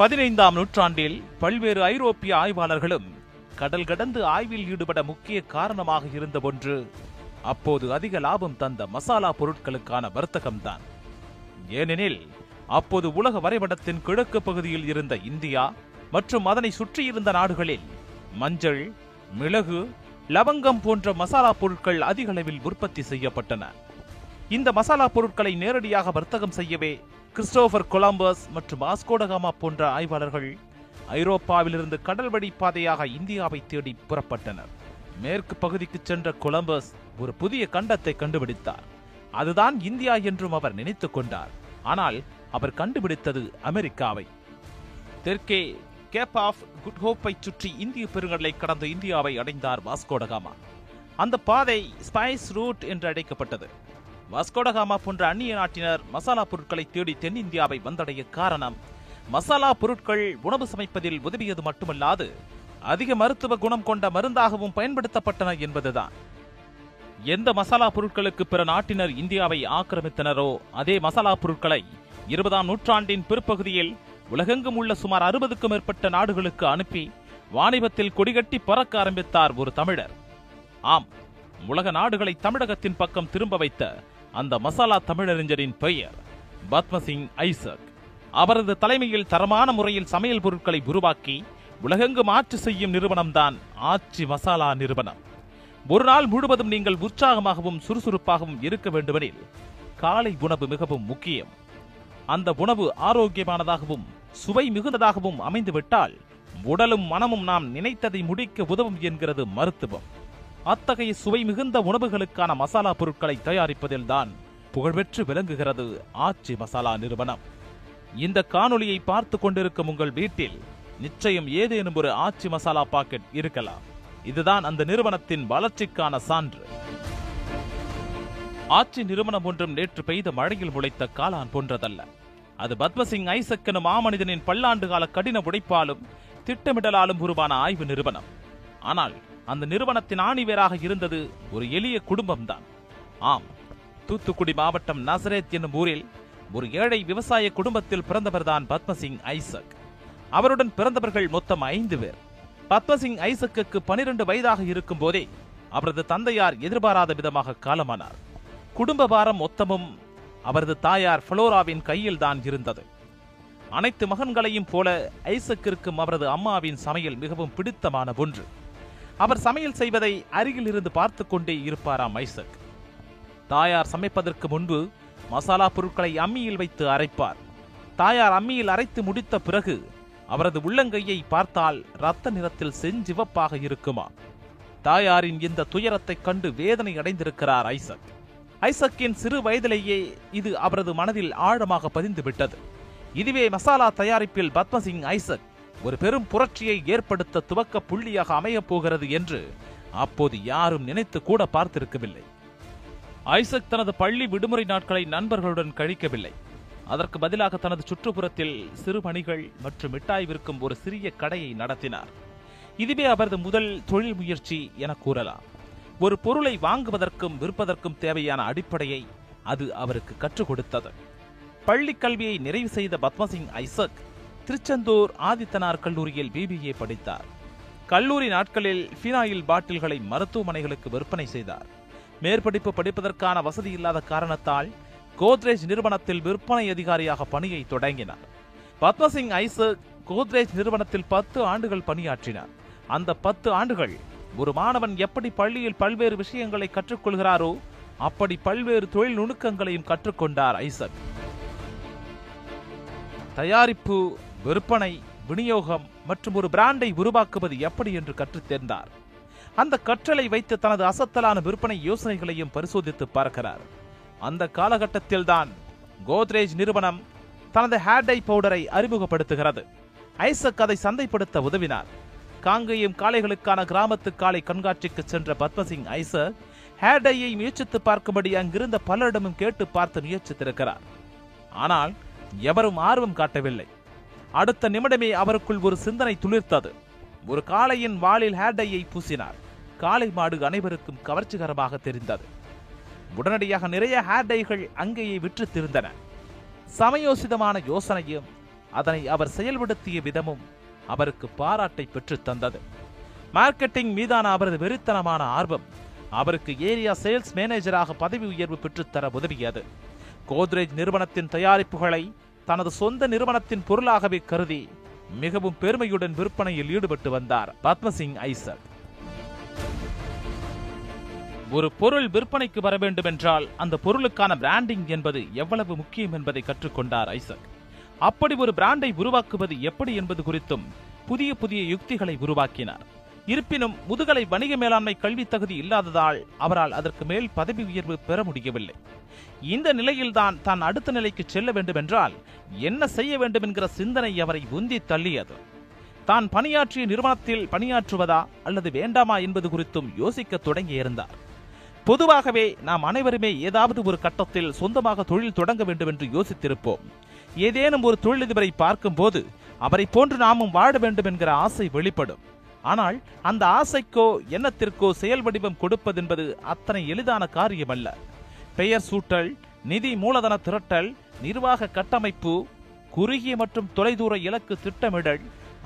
பதினைந்தாம் நூற்றாண்டில் பல்வேறு ஐரோப்பிய ஆய்வாளர்களும் கடல் கடந்து ஆய்வில் ஈடுபட முக்கிய காரணமாக இருந்த ஒன்று அப்போது அதிக லாபம் தந்த மசாலா பொருட்களுக்கான வர்த்தகம்தான். ஏனெனில் அப்போது உலக வரைபடத்தின் கிழக்கு பகுதியில் இருந்த இந்தியா மற்றும் அதனை சுற்றியிருந்த நாடுகளில் மஞ்சள் மிளகு லவங்கம் போன்ற மசாலா பொருட்கள் அதிக அளவில் உற்பத்தி செய்யப்பட்டன. இந்த மசாலா பொருட்களை நேரடியாக வர்த்தகம் செய்யவே கிறிஸ்டோபர் கொலம்பஸ் மற்றும் ஆஸ்கோடகாமா போன்ற ஆய்வாளர்கள் ஐரோப்பாவிலிருந்து கடல் வழி பாதையாக இந்தியாவை தேடி புறப்பட்டனர். மேற்கு பகுதிக்கு சென்ற கொலம்பஸ் ஒரு புதிய கண்டத்தை கண்டுபிடித்தார். அதுதான் இந்தியா என்றும் அவர் நினைத்துக் கொண்டார். ஆனால் அவர் கண்டுபிடித்தது அமெரிக்காவை. தெற்கே கேப் ஆஃப் குட் ஹோப்பை சுற்றி இந்திய பெருங்கடலை கடந்து இந்தியாவை அடைந்தார் வாஸ்கோடகாமா அந்த பாதை ஸ்பைஸ் ரூட் என்று அழைக்கப்பட்டது. வாஸ்கோடகாமா போன்ற அந்நிய நாட்டினர் மசாலா பொருட்களை தேடி தென்னிந்தியாவை வந்தடைய காரணம். மசாலா பொருட்கள் உணவு சமைப்பதில் உதவியது மட்டுமல்லாது அதிக மருத்துவ குணம் கொண்ட மருந்தாகவும் பயன்படுத்தப்பட்டன என்பதுதான். எந்த மசாலா பொருட்களுக்கு பிற நாட்டினர் இந்தியாவை ஆக்கிரமித்தனரோ அதே மசாலா பொருட்களை இருபதாம் நூற்றாண்டின் பிற்பகுதியில் உலகெங்கும் உள்ள சுமார் அறுபதுக்கும் மேற்பட்ட நாடுகளுக்கு அனுப்பி வாணிபத்தில் கொடிகட்டி பறக்க ஆரம்பித்தார் ஒரு தமிழர். ஆம் உலக நாடுகளை தமிழகத்தின் பக்கம் திரும்ப வைத்த அந்த மசாலா தமிழறிஞரின் பெயர் பத்மசிங் ஐசக். அவரது தலைமையில் தரமான முறையில் சமையல் பொருட்களை உருவாக்கி உலகெங்கும் ஆட்சி செய்யும் நிறுவனம்தான் ஆட்சி மசாலா நிறுவனம். ஒரு நாள் முழுவதும் நீங்கள் உற்சாகமாகவும் சுறுசுறுப்பாகவும் இருக்க வேண்டுமெனில் காலை உணவு மிகவும் முக்கியம். அந்த உணவு ஆரோக்கியமானதாகவும் சுவை மிகுந்ததாகவும் அமைந்துவிட்டால் உடலும் மனமும் நாம் நினைத்ததை முடிக்க உதவும் என்கிறது மருத்துவம். அத்தகைய சுவை மிகுந்த உணவுகளுக்கான மசாலா பொருட்களை தயாரிப்பதில்தான் புகழ்பெற்று விளங்குகிறது ஆச்சி மசாலா நிறுவனம். இந்த காணொளியை பார்த்து கொண்டிருக்கும் உங்கள் வீட்டில் நிச்சயம் ஏதேனும் ஒரு ஆச்சி மசாலா பாக்கெட் இருக்கலாம். இதுதான் அந்த நிறுவனத்தின் வளர்ச்சிக்கான சான்று. ஆட்சி நிறுவனம் ஒன்றும் நேற்று பெய்த மழையில் முளைத்த காளான் போன்றதல்ல. அது பத்மசிங் ஐசக் எனும் மாமனிதனின் பல்லாண்டு கால கடின உழைப்பாலும் திட்டமிடலாலும் உருவான ஆய்வு நிறுவனம். ஆனால் அந்த நிறுவனத்தின் ஆணிவேராக இருந்தது ஒரு எளிய குடும்பம்தான். ஆம் தூத்துக்குடி மாவட்டம் நசரேத் என்னும் ஊரில் ஒரு ஏழை விவசாய குடும்பத்தில் பிறந்தவர்தான் பத்மசிங் ஐசக். அவருடன் பிறந்தவர்கள் மொத்தம் ஐந்து பேர். பத்மசிங் ஐசக்குக்கு பனிரெண்டு வயதாக இருக்கும் போதே அவரது தந்தையார் எதிர்பாராத விதமாக காலமானார். குடும்ப பாரம் மொத்தமும் அவரது தாயார் ஃபளோராவின் கையில் தான் இருந்தது. அனைத்து மகன்களையும் போல ஐசக்கிற்கும் அவரது அம்மாவின் சமையல் மிகவும் பிடித்தமான ஒன்று. அவர் சமையல் செய்வதை அருகில் இருந்து பார்த்து கொண்டே இருப்பாராம் ஐசக். தாயார் சமைப்பதற்கு முன்பு மசாலா பொருட்களை அம்மியில் வைத்து அரைப்பார். தாயார் அம்மியில் அரைத்து முடித்த பிறகு அவரது உள்ளங்கையை பார்த்தால் ரத்த நிறத்தில் செஞ்சிவப்பாக இருக்குமா? தாயாரின் இந்த துயரத்தைக் கண்டு வேதனை அடைந்திருக்கிறார் ஐசக். ஐசக்கின் சிறு வயதிலேயே இது அவரது மனதில் ஆழமாக பதிந்துவிட்டது. இதுவே மசாலா தயாரிப்பில் பத்மசிங் ஐசக் ஒரு பெரும் புரட்சியை ஏற்படுத்த துவக்க புள்ளியாக அமையப் போகிறது என்று அப்போது யாரும் நினைத்து கூட பார்த்திருக்கவில்லை. ஐசக் தனது பள்ளி விடுமுறை நாட்களை நண்பர்களுடன் கழிக்கவில்லை. அதற்கு பதிலாக தனது சுற்றுப்புறத்தில் சிறு பணிகள் மற்றும் மிட்டாய் விற்கும் ஒரு சிறிய கடையை நடத்தினார். இதுவே அவரது முதல் தொழில் முயற்சி என கூறலாம். ஒரு பொருளை வாங்குவதற்கும் விற்பதற்கும் தேவையான அடிப்படையை அது அவருக்கு கற்றுக் கொடுத்தது. பள்ளி கல்வியை நிறைவு செய்த பத்மசிங் ஐசக் திருச்செந்தூர் ஆதித்தனார் கல்லூரியில் பிபிஏ படித்தார். கல்லூரி நாட்களில் ஃபினாயில் பாட்டில்களை மருத்துவமனைகளுக்கு விற்பனை செய்தார். மேற்படிப்பு படிப்பதற்கான வசதி இல்லாத காரணத்தால் கோத்ரேஜ் நிறுவனத்தில் விற்பனை அதிகாரியாக பணியை தொடங்கினார். பத்மசிங் ஐசக் கோத்ரேஜ் நிறுவனத்தில் பத்து ஆண்டுகள் பணியாற்றினார். அந்த பத்து ஆண்டுகள் ஒரு மாணவன் எப்படி பள்ளியில் பல்வேறு விஷயங்களை கற்றுக்கொள்கிறாரோ அப்படி பல்வேறு தொழில் நுணுக்கங்களையும் கற்றுக்கொண்டார் ஐசக். தயாரிப்பு விற்பனை விநியோகம் மற்றும் ஒரு பிராண்டை உருவாக்குவது எப்படி என்று கற்றுத் தேர்ந்தார். அந்த கற்றலை வைத்து தனது அசத்தலான விற்பனை யோசனைகளையும் பரிசோதித்து பார்க்கிறார். அந்த காலகட்டத்தில்தான் கோத்ரேஜ் நிறுவனம் தனது ஹேர்டை பவுடரை அறிமுகப்படுத்துகிறது. ஐசக் அதை சந்தைப்படுத்த உதவினார். காங்கேயம் காளைகளுக்கான கிராமத்து காளை கண்காட்சிக்கு சென்ற பத்மசிங் ஐசக் ஹேர்டையை முயற்சித்து பார்க்கும்படி அங்கிருந்த பலரிடமும் கேட்டு பார்த்து முயற்சித்திருக்கிறார். ஆனால் எவரும் ஆர்வம் காட்டவில்லை. அடுத்த நிமிடமே அவருக்குள் ஒரு சிந்தனை துளிர்த்தது. ஒரு காளையின் வாளில் ஹேர்டையை பூசினார். காளை மாடு அனைவருக்கும் கவர்ச்சிகரமாக தெரிந்தது. உடனடியாக நிறைய ஹேர்டைகள் அங்கேயே விற்று திருந்தன. சமயோசிதமான யோசனையும் அதனை அவர் செயல்படுத்திய விதமும் அவருக்கு பாராட்டை பெற்றுத் தந்தது. மார்க்கெட்டிங் மீதான அவரது வெறித்தனமான ஆர்வம் அவருக்கு ஏரியா சேல்ஸ் மேனேஜராக பதவி உயர்வு பெற்றுத்தர உதவியது. கோத்ரேஜ் நிறுவனத்தின் தயாரிப்புகளை தனது சொந்த நிறுவனத்தின் பொருளாகவே கருதி மிகவும் பெருமையுடன் விற்பனையில் ஈடுபட்டு வந்தார் பத்மசிங் ஐசக். ஒரு பொருள் விற்பனைக்கு வர வேண்டும் என்றால் அந்த பொருளுக்கான பிராண்டிங் என்பது எவ்வளவு முக்கியம் என்பதை கற்றுக்கொண்டார் ஐசக். அப்படி ஒரு பிராண்டை உருவாக்குவது எப்படி என்பது குறித்தும் புதிய புதிய யுக்திகளை உருவாக்கினார். இருப்பினும் முதுகலை வணிக மேலாண்மை கல்வி தகுதி இல்லாததால் அவரால் அதற்கு மேல் பதவி உயர்வு பெற முடியவில்லை. இந்த நிலையில்தான் தான் அடுத்த நிலைக்கு செல்ல வேண்டுமென்றால் என்ன செய்ய வேண்டும் என்கிற சிந்தனை அவரை உந்தி தள்ளியது. தான் பணியாற்றிய நிறுவனத்தில் பணியாற்றுவதா அல்லது வேண்டாமா என்பது குறித்தும் யோசிக்க தொடங்கியிருந்தார் பொதுவாகவே நாம் அனைவருமே ஏதாவது ஒரு கட்டத்தில் சொந்தமாக தொழில் தொடங்க வேண்டும் என்று யோசித்திருப்போம். ஏதேனும் ஒரு தொழிலதிபரை பார்க்கும்போது அவரை போன்று நாமும் வாழ வேண்டும் என்கிற ஆசை வெளிப்படும். ஆனால் அந்த ஆசைக்கோ எண்ணத்திற்கோ செயல் வடிவம் கொடுப்பதென்பது அத்தனை எளிதான காரியமல்ல. பெயர் சூட்டல் நிதி மூலதன திரட்டல் நிர்வாக கட்டமைப்பு குறுகிய மற்றும் தொலைதூர இலக்கு திட்டமிடல்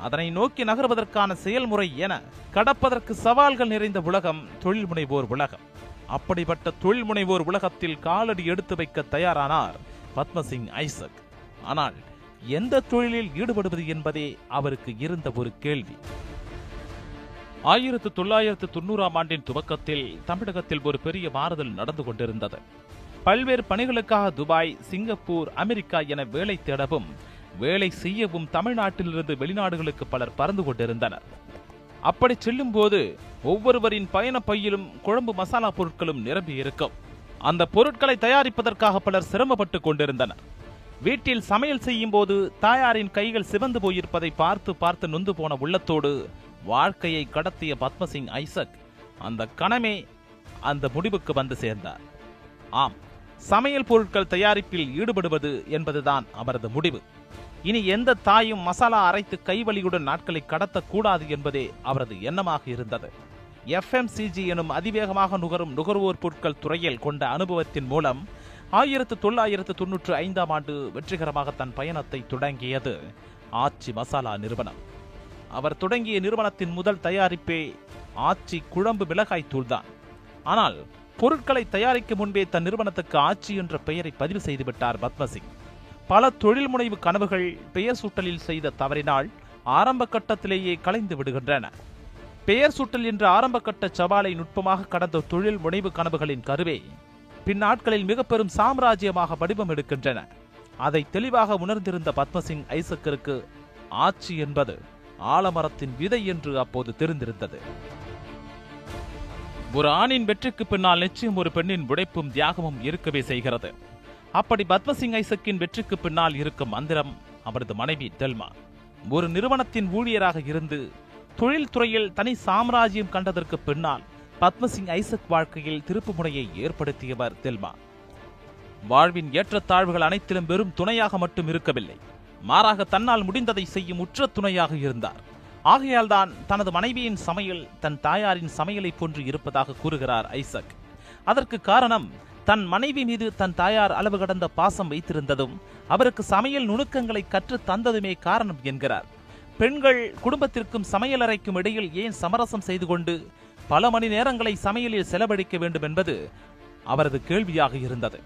அதனை நோக்கி நகர்வதற்கான செயல்முறை என கடப்பதற்கு சவால்கள் நிறைந்த உலகம் தொழில் முனைவோர் உலகம். அப்படிப்பட்ட தொழில் முனைவோர் உலகத்தில் காலடி எடுத்து வைக்க தயாரானார் பத்மசிங் ஐசக். ஆனால் எந்த தொழிலில் ஈடுபடுவது என்பதே அவருக்கு இருந்த ஒரு கேள்வி. ஆயிரத்து தொள்ளாயிரத்து தொண்ணூறாம் ஆண்டின் துவக்கத்தில் தமிழகத்தில் ஒரு பெரிய மாறுதல் நடந்து கொண்டிருந்தது. பல்வேறு பணிகளுக்காக துபாய் சிங்கப்பூர் அமெரிக்கா என வேலை தேடவும் வேலை செய்யவும் தமிழ்நாட்டிலிருந்து வெளிநாடுகளுக்கு பலர் பறந்து கொண்டிருந்தனர். அப்படி செல்லும் போது ஒவ்வொருவரின் பயண பையிலும் குழம்பு மசாலா பொருட்களும் நிரம்பி இருக்கும் அந்த பொருட்களை தயாரிப்பதற்காக பலர் சிரமப்பட்டு கொண்டிருந்தனர். வீட்டில் சமையல் செய்யும் போது தாயாரின் கைகள் சிவந்து போயிருப்பதை பார்த்து பார்த்து நொந்து போன உள்ளத்தோடு வாழ்க்கையை கடத்திய பத்மசிங் ஐசக் அந்த கணமே அந்த முடிவுக்கு வந்து சேர்ந்தார். ஆம் சமையல் பொருட்கள் தயாரிப்பில் ஈடுபடுவது என்பதுதான் அவரது முடிவு. இனி எந்த தாயும் மசாலா அரைத்து கைவழியுடன் நாட்களை கடத்தக்கூடாது என்பதே அவரது எண்ணமாக இருந்தது. எஃப்எம்சிஜி எனும் அதிவேகமாக நுகரும் நுகர்வோர் பொருட்கள் துறையில் கொண்ட அனுபவத்தின் மூலம் ஆயிரத்து தொள்ளாயிரத்து தொன்னூற்று ஐந்தாம் ஆண்டு வெற்றிகரமாக தன் பயணத்தை தொடங்கியது ஆச்சி மசாலா நிறுவனம். அவர் தொடங்கிய நிறுவனத்தின் முதல் தயாரிப்பே ஆச்சி குழம்பு மிளகாய் தூள்தான் ஆனால் பொருட்களை தயாரிக்கும் முன்பே தன் நிறுவனத்துக்கு ஆச்சி என்ற பெயரை பதிவு செய்துவிட்டார் பத்மசிங். பல தொழில் முனைவு கனவுகள் பெயர் சூட்டலில் செய்த தவறினால் ஆரம்ப கட்டத்திலேயே கலைந்து விடுகின்றன. பெயர் சூட்டல் என்ற ஆரம்ப கட்ட சவாலை நுட்பமாக கடந்த தொழில் முனைவு கனவுகளின் கருவே பின்னாட்களில் மிக பெரும் சாம்ராஜ்யமாக வடிவம் எடுக்கின்றன. அதை தெளிவாக உணர்ந்திருந்த பத்மசிங் ஐசக்கருக்கு ஆட்சி என்பது ஆலமரத்தின் விதை என்று அப்போது தெரிந்திருந்தது. ஒரு ஆணின் வெற்றிக்கு பின்னால் நிச்சயம் ஒரு பெண்ணின் உடைப்பும் தியாகமும் இருக்கவே செய்கிறது. அப்படி பத்மசிங் ஐசக்கின் வெற்றிக்கு பின்னால் இருக்கும் மந்திரம் அவரது மனைவி தெல்மா ஒரு நிறுவனத்தின் ஊழியராக இருந்து தொழில்துறையில் தனி சாம்ராஜ்யம் கண்டதற்கு பின்னால் பத்மசிங் ஐசக் வாழ்க்கையில் திருப்புமுனையை ஏற்படுத்தியவர் தெல்மா. வாழ்வின் ஏற்றத்தாழ்வுகள் அனைத்திலும் வெறும் துணையாக மட்டும் இருக்கவில்லை. மாறாக தன்னால் முடிந்ததை செய்யும் உற்ற துணையாக இருந்தார். ஆகையால்தான் தனது மனைவியின் சமையல் தன் தாயாரின் சமையலைப் போன்று இருப்பதாக கூறுகிறார் ஐசக். அதற்கு காரணம் தன் மனைவி மீது தன் தாயார் அளவு கடந்த பாசம் வைத்திருந்ததும் அவருக்கு சமையல் நுணுக்கங்களை கற்றுத் தந்ததுமே காரணம் என்கிறார். பெண்கள் குடும்பத்திற்கும் சமையலறைக்கும் இடையில் ஏன் சமரசம் செய்து கொண்டு பல மணி நேரங்களை சமையலில் செலவழிக்க வேண்டும் என்பது அவரது கேள்வியாக இருந்தது.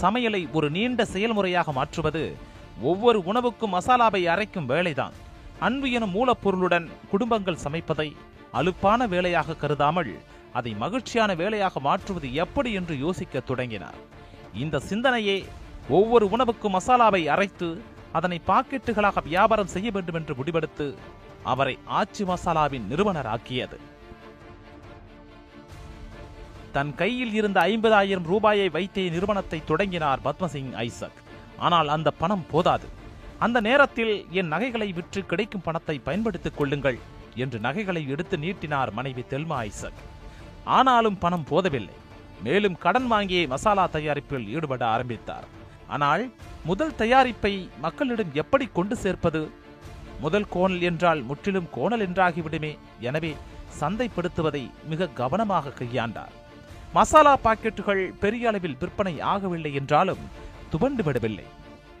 சமையலை ஒரு நீண்ட செயல்முறையாக மாற்றுவது ஒவ்வொரு உணவுக்கும் மசாலாவை அரைக்கும் வேலைதான். அன்பு எனும் மூலப்பொருளுடன் குடும்பங்கள் சமைப்பதை அலுப்பான வேலையாக கருதாமல் அதை மகிழ்ச்சியான வேலையாக மாற்றுவது எப்படி என்று யோசிக்க தொடங்கினார். இந்த சிந்தனையே ஒவ்வொரு உணவுக்கும் மசாலாவை அரைத்து அதனை பாக்கெட்டுகளாக வியாபாரம் செய்ய வேண்டும் என்று முடிவெடுத்து அவரை ஆச்சி மசாலாவின் நிறுவனராக்கியது. தன் கையில் இருந்த ஐம்பதாயிரம் ரூபாயை வைத்தே நிறுவனத்தை தொடங்கினார் பத்மசிங் ஐசக். ஆனால் அந்த பணம் போதாது. அந்த நேரத்தில் என் நகைகளை விற்று கிடைக்கும் பணத்தை பயன்படுத்திக் கொள்ளுங்கள் என்று நகைகளை எடுத்து நீட்டினார் மனைவி தெல்மா ஐசக். ஆனாலும் பணம் போதவில்லை. மேலும் கடன் வாங்கியே மசாலா தயாரிப்பில் ஈடுபட ஆரம்பித்தார். ஆனால் முதல் தயாரிப்பை மக்களிடம் எப்படி கொண்டு சேர்ப்பது? முதல் கோணல் என்றால் முற்றிலும் கோணல் என்றாகிவிடுமே. எனவே சந்தைப்படுத்துவதை மிக கவனமாக கையாண்டார். மசாலா பாக்கெட்டுகள் பெரிய அளவில் விற்பனை ஆகவில்லை என்றாலும் துவண்டு விடவில்லை.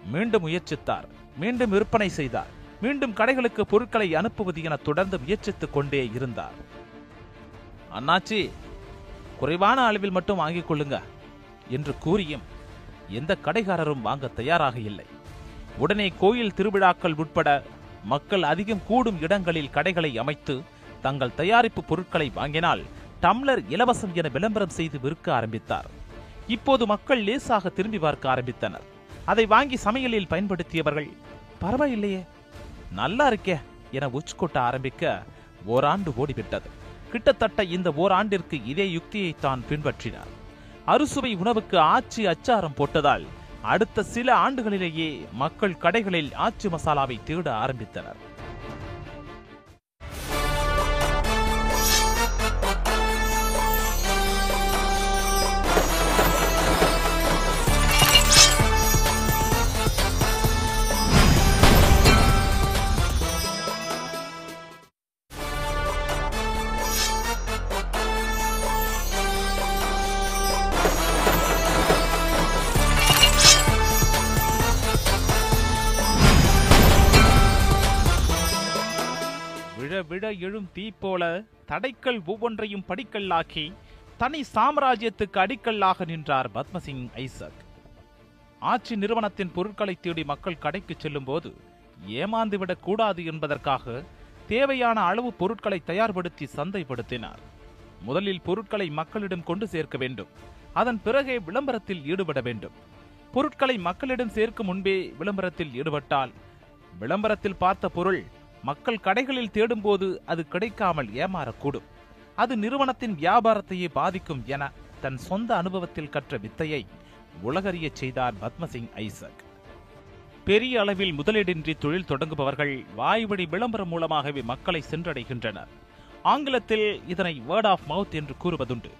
மீண்டும் முயற்சித்தார். மீண்டும் விற்பனை செய்தார். மீண்டும் கடைகளுக்கு பொருட்களை அனுப்புவது என தொடர்ந்து முயற்சித்துக் கொண்டே இருந்தார். அண்ணாச்சி குறைவான அளவில் மட்டும் வாங்கிக் கொள்ளுங்க என்று கூறியும் எந்த கடைக்காரரும் வாங்க தயாராக இல்லை. உடனே கோயில் திருவிழாக்கள் உட்பட மக்கள் அதிகம் கூடும் இடங்களில் கடைகளை அமைத்து தங்கள் தயாரிப்பு பொருட்களை வாங்கினால் டம்ளர் இலவசம் என விளம்பரம் செய்து விற்க ஆரம்பித்தார். இப்போது மக்கள் லேசாக திரும்பி பார்க்க ஆரம்பித்தனர். அதை வாங்கி சமையலில் பயன்படுத்தியவர்கள் பரவாயில்லையே நல்லா இருக்கே என உச்கொட்ட ஆரம்பிக்க ஓராண்டு ஓடிவிட்டது. கிட்டத்தட்ட இந்த ஓராண்டிற்கு இதே யுக்தியை தான் பின்பற்றினார். அறுசுவை உணவுக்கு ஆச்சி அச்சாரம் போட்டதால் அடுத்த சில ஆண்டுகளிலேயே மக்கள் கடைகளில் ஆச்சி மசாலாவை தேட ஆரம்பித்தனர். விழ எழும் தீ போல தடைக்கல் ஒவ்வொன்றையும் படிக்கல்லாக்கி தனி சாம்ராஜ்யத்துக்கு அடிக்கல்லாக நின்றார் பத்மசிங் ஐசக். ஆட்சி நிறுவனத்தின் பொருட்களை தேடி மக்கள் கடைக்கு செல்லும் போது ஏமாந்துவிடக் கூடாது என்பதற்காக தேவையான அளவு பொருட்களை தயார்படுத்தி சந்தைப்படுத்தினார். முதலில் பொருட்களை மக்களிடம் கொண்டு சேர்க்க வேண்டும். அதன் பிறகே விளம்பரத்தில் ஈடுபட வேண்டும். பொருட்களை மக்களிடம் சேர்க்கும் முன்பே விளம்பரத்தில் ஈடுபட்டால் விளம்பரத்தில் பார்த்த பொருள் மக்கள் கடைகளில் தேடும்போது அது கிடைக்காமல் ஏமாறக்கூடும். அது நிறுவனத்தின் வியாபாரத்தையே பாதிக்கும் என தன் சொந்த அனுபவத்தில் கற்ற வித்தையை உலகறியச் செய்தார் பத்மசிங் ஐசக். பெரிய அளவில் முதலீடின்றி தொழில் தொடங்குபவர்கள் வாய்வழி விளம்பரம் மூலமாகவே மக்களை சென்றடைகின்றனர். ஆங்கிலத்தில் இதனை வேர்ட் ஆஃப் மவுத் என்று கூறுவதுண்டு.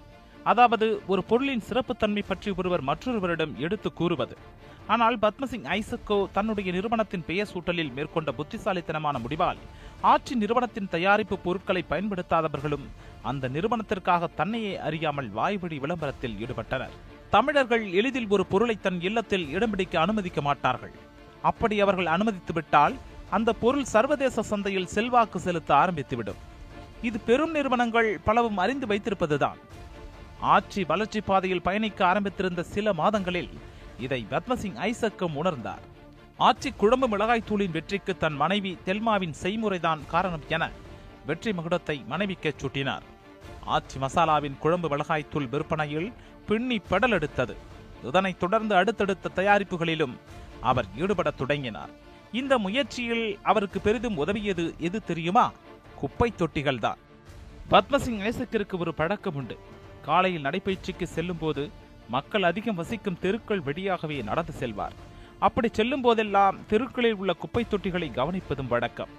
அதாவது ஒரு பொருளின் சிறப்புத்தன்மை பற்றி ஒருவர் மற்றொருவரிடம் எடுத்து கூறுவது. ஆனால் பத்மசிங் ஐசக்கோ தன்னுடைய நிறுவனத்தின் பெயர் சூட்டலில் மேற்கொண்ட புத்திசாலித்தனமான முடிவால் ஆட்சி நிறுவனத்தின் தயாரிப்பு பொருட்களை பயன்படுத்தாதவர்களும் அந்த நிறுவனத்திற்காக தன்னையே அறியாமல் வாய்வழி விளம்பரத்தில் ஈடுபட்டனர். தமிழர்கள் எளிதில் ஒரு பொருளை தன் இல்லத்தில் இடம் பிடிக்க அனுமதிக்க மாட்டார்கள். அப்படி அவர்கள் அனுமதித்துவிட்டால் அந்த பொருள் சர்வதேச சந்தையில் செல்வாக்கு செலுத்த ஆரம்பித்துவிடும். இது பெரும் நிறுவனங்கள் பலவும் அறிந்து வைத்திருப்பதுதான். ஆட்சி வளர்ச்சி பாதையில் பயணிக்க ஆரம்பித்திருந்த சில மாதங்களில் இதை பத்மசிங் ஐசக்கம் உணர்ந்தார். ஆட்சி குழம்பு மிளகாய்த்தூளின் வெற்றிக்கு தன் மனைவி தெல்மாவின் செய்முறைதான் காரணம் என வெற்றி மகுடத்தை மனைவிக்கு சூட்டினார். ஆட்சி மசாலாவின் குழம்பு மிளகாய்த்தூள் விற்பனையில் பின்னி பெடலெடுத்தது இதனைத் தொடர்ந்து அடுத்தடுத்த தயாரிப்புகளிலும் அவர் ஈடுபடத் தொடங்கினார். இந்த முயற்சியில் அவருக்கு பெரிதும் உதவியது எது தெரியுமா? குப்பை தொட்டிகள்தான். பத்மசிங் ஐசக்கிற்கு ஒரு பழக்கம் உண்டு காலையில் நடைபயிற்சிக்கு செல்லும் போது மக்கள் அதிகம் வசிக்கும் தெருக்கள் வழியாகவே நடந்து செல்வார். அப்படி செல்லும் போதெல்லாம் தெருக்களில் உள்ள குப்பை தொட்டிகளை கவனிப்பதும் வழக்கம்.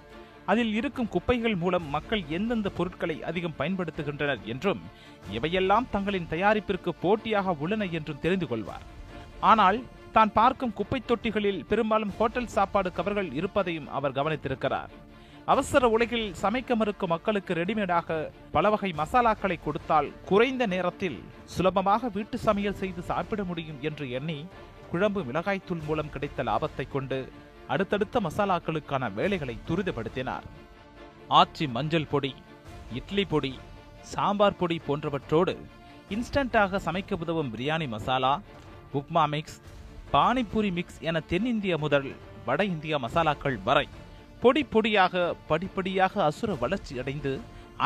அதில் இருக்கும் குப்பைகள் மூலம் மக்கள் எந்தெந்த பொருட்களை அதிகம் பயன்படுத்துகின்றனர் என்றும் இவையெல்லாம் தங்களின் தயாரிப்பிற்கு போட்டியாக உள்ளன என்றும் தெரிந்து கொள்வார். ஆனால் தான் பார்க்கும் குப்பை தொட்டிகளில் பெரும்பாலும் ஹோட்டல் சாப்பாடு கவர்கள் இருப்பதையும் அவர் கவனித்திருக்கிறார். அவசர உலகில் சமைக்க மறுக்கும் மக்களுக்கு ரெடிமேடாக பல வகை மசாலாக்களை கொடுத்தால் குறைந்த நேரத்தில் சுலபமாக வீட்டு சமையல் செய்து சாப்பிட முடியும் என்று எண்ணி குழம்பு மிளகாய்த்தூள் மூலம் கிடைத்த லாபத்தை கொண்டு அடுத்தடுத்த மசாலாக்களுக்கான வேலைகளை துரிதப்படுத்தினார். ஆச்சி மஞ்சள் பொடி இட்லி பொடி சாம்பார் பொடி போன்றவற்றோடு இன்ஸ்டண்டாக சமைக்க உதவும் பிரியாணி மசாலா உப்மா மிக்ஸ் பானிபூரி மிக்ஸ் என தென்னிந்திய முதல் வட இந்திய மசாலாக்கள் வரை பொடி பொடியாக படிப்படியாக அசுர வளர்ச்சி அடைந்து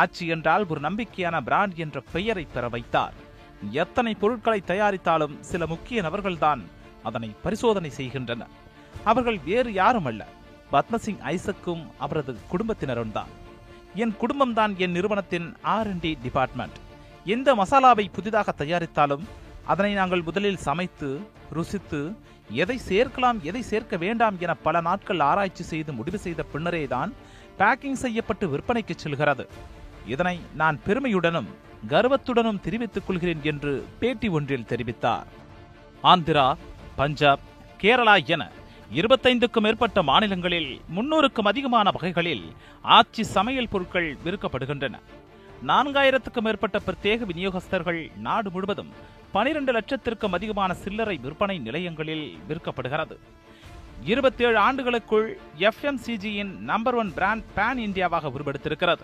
ஆட்சி என்றால் ஒரு நம்பிக்கையான பிராண்ட் என்ற பெயரை பெற வைத்தார். எத்தனை பொருட்களை தயாரித்தாலும் சில முக்கிய நபர்கள்தான் அதனை பரிசோதனை செய்கின்றனர். அவர்கள் வேறு யாரும் அல்ல பத்மசிங் ஐசக்கும் அவரது குடும்பத்தினரும் தான் என் குடும்பம்தான் என் நிறுவனத்தின் ஆர் டி டிபார்ட்மெண்ட். எந்த மசாலாவை புதிதாக தயாரித்தாலும் அதனை நாங்கள் முதலில் சமைத்து ருசித்து எதை சேர்க்கலாம் எதை சேர்க்க வேண்டாம் என பல நாட்கள் ஆராய்ச்சி செய்து முடிவு செய்த பின்னரேதான் பேக்கிங் செய்யப்பட்டு விற்பனைக்கு செல்கிறது. இதனை நான் பெருமையுடனும் கர்வத்துடனும் தெரிவித்துக் கொள்கிறேன் என்று பேட்டி ஒன்றில் தெரிவித்தார். ஆந்திரா பஞ்சாப் கேரளா என இருபத்தைந்துக்கும் மேற்பட்ட மாநிலங்களில் முன்னூறுக்கும் அதிகமான வகைகளில் ஆட்சி சமையல் பொருட்கள் விற்கப்படுகின்றன. நான்காயிரத்துக்கும் மேற்பட்ட பிரத்யேக விநியோகஸ்தர்கள் நாடு முழுவதும் பனிரெண்டு லட்சத்திற்கும் அதிகமான சில்லறை விற்பனை நிலையங்களில் விற்கப்படுகிறது. இருபத்தி ஏழு ஆண்டுகளுக்குள் எஃப்எம்சிஜியின் நம்பர் ஒன் பிராண்ட் பேன் இந்தியாவாக உருவெடுத்திருக்கிறது.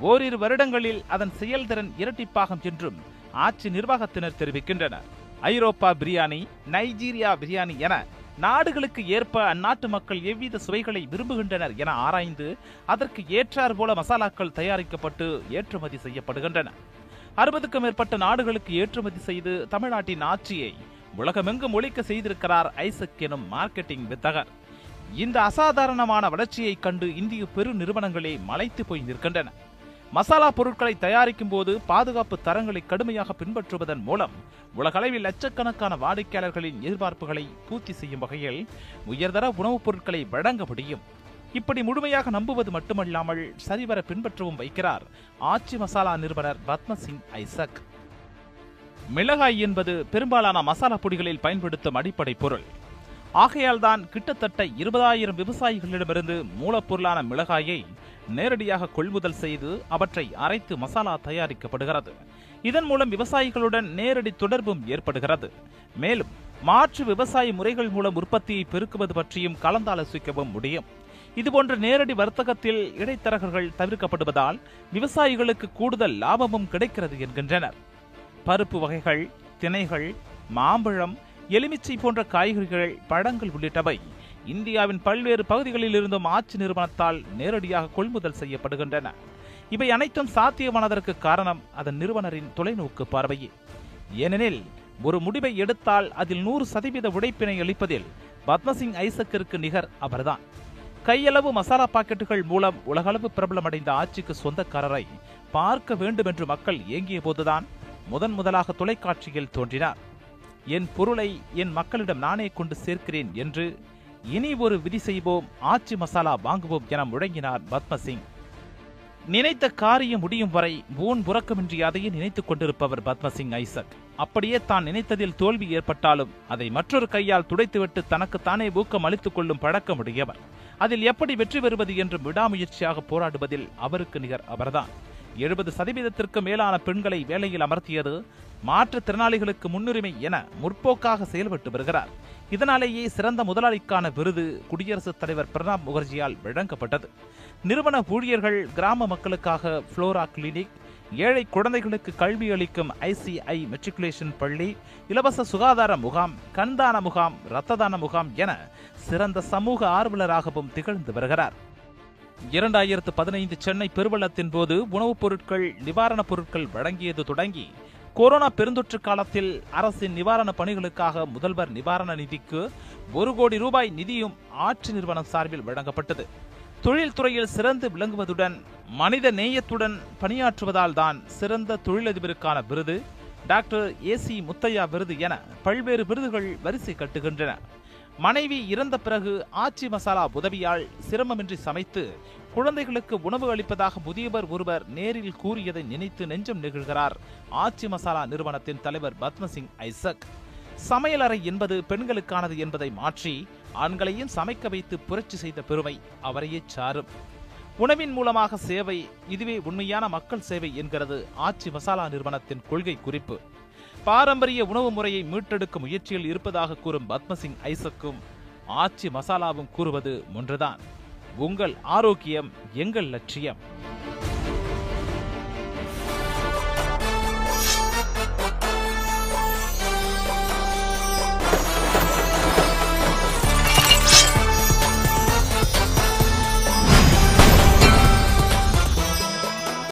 ஓரிரு வருடங்களில் அதன் செயல்திறன் இரட்டிப்பாகும் என்றும் ஆட்சி நிர்வாகத்தினர் தெரிவிக்கின்றனர். ஐரோப்பா பிரியாணி நைஜீரியா பிரியாணி என நாடுகளுக்கு ஏற்ப அந்நாட்டு மக்கள் எவ்வித சுவைகளை விரும்புகின்றனர் என ஆராய்ந்து அதற்கு ஏற்றார் போல மசாலாக்கள் தயாரிக்கப்பட்டு ஏற்றுமதி செய்யப்படுகின்றன. அறுபதுக்கும் மேற்பட்ட நாடுகளுக்கு ஏற்றுமதி செய்து தமிழ்நாட்டின் ஆட்சியை உலகமெங்கும் ஒழிக்க செய்திருக்கிறார் ஐசக் எனும் மார்க்கெட்டிங் வித்தகர். இந்த அசாதாரணமான வளர்ச்சியைக் கண்டு இந்திய பெரு நிறுவனங்களே மலைத்து போய் நிற்கின்றன. மசாலா பொருட்களை தயாரிக்கும் போது பாதுகாப்பு தரங்களை கடுமையாக பின்பற்றுவதன் மூலம் உலகளவில் லட்சக்கணக்கான வாடிக்கையாளர்களின் எதிர்பார்ப்புகளை பூர்த்தி செய்யும் வகையில் உயர்தர உணவுப் பொருட்களை வழங்க முடியும். இப்படி முழுமையாக நம்புவது மட்டுமல்லாமல் சரிவர பின்பற்றவும் வைக்கிறார் ஆச்சி மசாலா நிறுவனர் பத்மசிங் ஐசக். மிளகாய் என்பது பெரும்பாலான மசாலா பொடிகளில் பயன்படுத்தும் அடிப்படை பொருள். ஆகையால் தான் கிட்டத்தட்ட இருபதாயிரம் விவசாயிகளிடமிருந்து மூலப்பொருளான மிளகாயை நேரடியாக கொள்முதல் செய்து அவற்றை அரைத்து மசாலா தயாரிக்கப்படுகிறது. இதன் மூலம் விவசாயிகளுடன் நேரடி தொடர்பும் ஏற்படுகிறது. மேலும் மாற்று விவசாய முறைகள் மூலம் உற்பத்தியை பெருக்குவது பற்றியும் கலந்தாலோசிக்கவும் முடியும். இதுபோன்ற நேரடி வர்த்தகத்தில் இடைத்தரகர்கள் தவிர்க்கப்படுவதால் விவசாயிகளுக்கு கூடுதல் லாபமும் கிடைக்கிறது என்கின்றனர். பருப்பு வகைகள் திணைகள் மாம்பழம் எலுமிச்சை போன்ற காய்கறிகள் பழங்கள் உள்ளிட்டவை. இந்தியாவின் பல்வேறு பகுதிகளில் இருந்தும் ஆட்சி நிறுவனத்தால் நேரடியாக கொள்முதல் செய்யப்படுகின்றன. இவை அனைத்தும் சாத்தியமானதற்கு காரணம் அதன் நிறுவனரின் தொலைநோக்கு பார்வையே. ஏனெனில் ஒரு முடிவை எடுத்தால் அதில் நூறு சதவீத உழைப்பினை அளிப்பதில் பத்மசிங் ஐசக்கிற்கு நிகர் அவர்தான். கையளவு மசாலா பாக்கெட்டுகள் மூலம் உலகளவு பிரபலமடைந்த ஆட்சிக்கு சொந்தக்காரரை பார்க்க வேண்டும் என்று மக்கள் ஏங்கிய போதுதான் முதன் முதலாக தொலைக்காட்சியில் தோன்றினார். என் பொருளை என் மக்களிடம் நானே கொண்டு சேர்க்கிறேன் என்று இனி ஒரு விதி செய்வோம் ஆச்சி மசாலா வாங்குவோம் என முழங்கினார் பத்மசிங். நினைத்த காரியம் முடியும் வரை ஊன் புறக்கமின்றி அதையே நினைத்துக் கொண்டிருப்பவர் பத்மசிங் ஐசக். அப்படியே தான் நினைத்ததில் தோல்வி ஏற்பட்டாலும் அதை மற்றொரு கையால் துடைத்துவிட்டு தனக்குத்தானே ஊக்கம் அளித்துக் கொள்ளும் பழக்கமுடையவர். அதில் எப்படி வெற்றி பெறுவது என்று விடாமுயற்சியாக போராடுவதில் அவருக்கு நிகர் அவர்தான். எழுபது சதவீதத்திற்கு மேலான பெண்களை வேலையில் அமர்த்தியது மாற்றுத்திறனாளிகளுக்கு முன்னுரிமை என முற்போக்காக செயல்பட்டு வருகிறார். இதனாலேயே சிறந்த முதலாளிக்கான விருது குடியரசுத் தலைவர் பிரணாப் முகர்ஜியால் வழங்கப்பட்டது. நிறுவன ஊழியர்கள் கிராம மக்களுக்காக புளோரா கிளினிக் ஏழை குழந்தைகளுக்கு கல்வி அளிக்கும் ஐசிஐ மெட்ரிகுலேஷன் பள்ளி இலவச சுகாதார முகாம் கண்தான முகாம் இரத்த தான முகாம் என சிறந்த சமூக ஆர்வலராகவும் திகழ்ந்து வருகிறார். இரண்டாயிரத்து பதினைந்து சென்னை பெருவெள்ளத்தின் போது உணவுப் பொருட்கள் நிவாரணப் பொருட்கள் வழங்கியது தொடங்கி கொரோனா பெருந்தொற்று காலத்தில் அரசின் நிவாரண பணிகளுக்காக முதல்வர் நிவாரண நிதிக்கு ஒரு கோடி ரூபாய் நிதியும் ஆட்சி நிறுவனம் சார்பில் வழங்கப்பட்டது. தொழில்துறையில் சிறந்து விளங்குவதுடன் மனித நேயத்துடன் பணியாற்றுவதால் தான் சிறந்த தொழிலதிபருக்கான விருது. டாக்டர் ஏ சி முத்தையா விருது என பல்வேறு விருதுகள் வரிசை கட்டுகின்றன. மனைவி இறந்த பிறகு ஆச்சி மசாலா உதவியால் சிரமமின்றி சமைத்து குழந்தைகளுக்கு உணவு அளிப்பதாக முதியவர் ஒருவர் நேரில் கூறியதை நினைத்து நெஞ்சம் நெகிழ்கிறார் ஆச்சி மசாலா நிறுவனத்தின் தலைவர் பத்மசிங் ஐசக். சமையலறை என்பது பெண்களுக்கானது என்பதை மாற்றி ஆண்களையும் சமைக்க வைத்து புரட்சி செய்த பெருமை அவரையே சாரும். உணவின் மூலமாக சேவை இதுவே உண்மையான மக்கள் சேவை என்கிறது ஆச்சி மசாலா நிறுவனத்தின் கொள்கை குறிப்பு. பாரம்பரிய உணவு முறையை மீட்டெடுக்கும் முயற்சியில் இருப்பதாக கூறும் பத்மசிங் ஐசக்கும் ஆச்சி மசாலாவும் கூறுவது ஒன்றுதான். உங்கள் ஆரோக்கியம் எங்கள் லட்சியம்.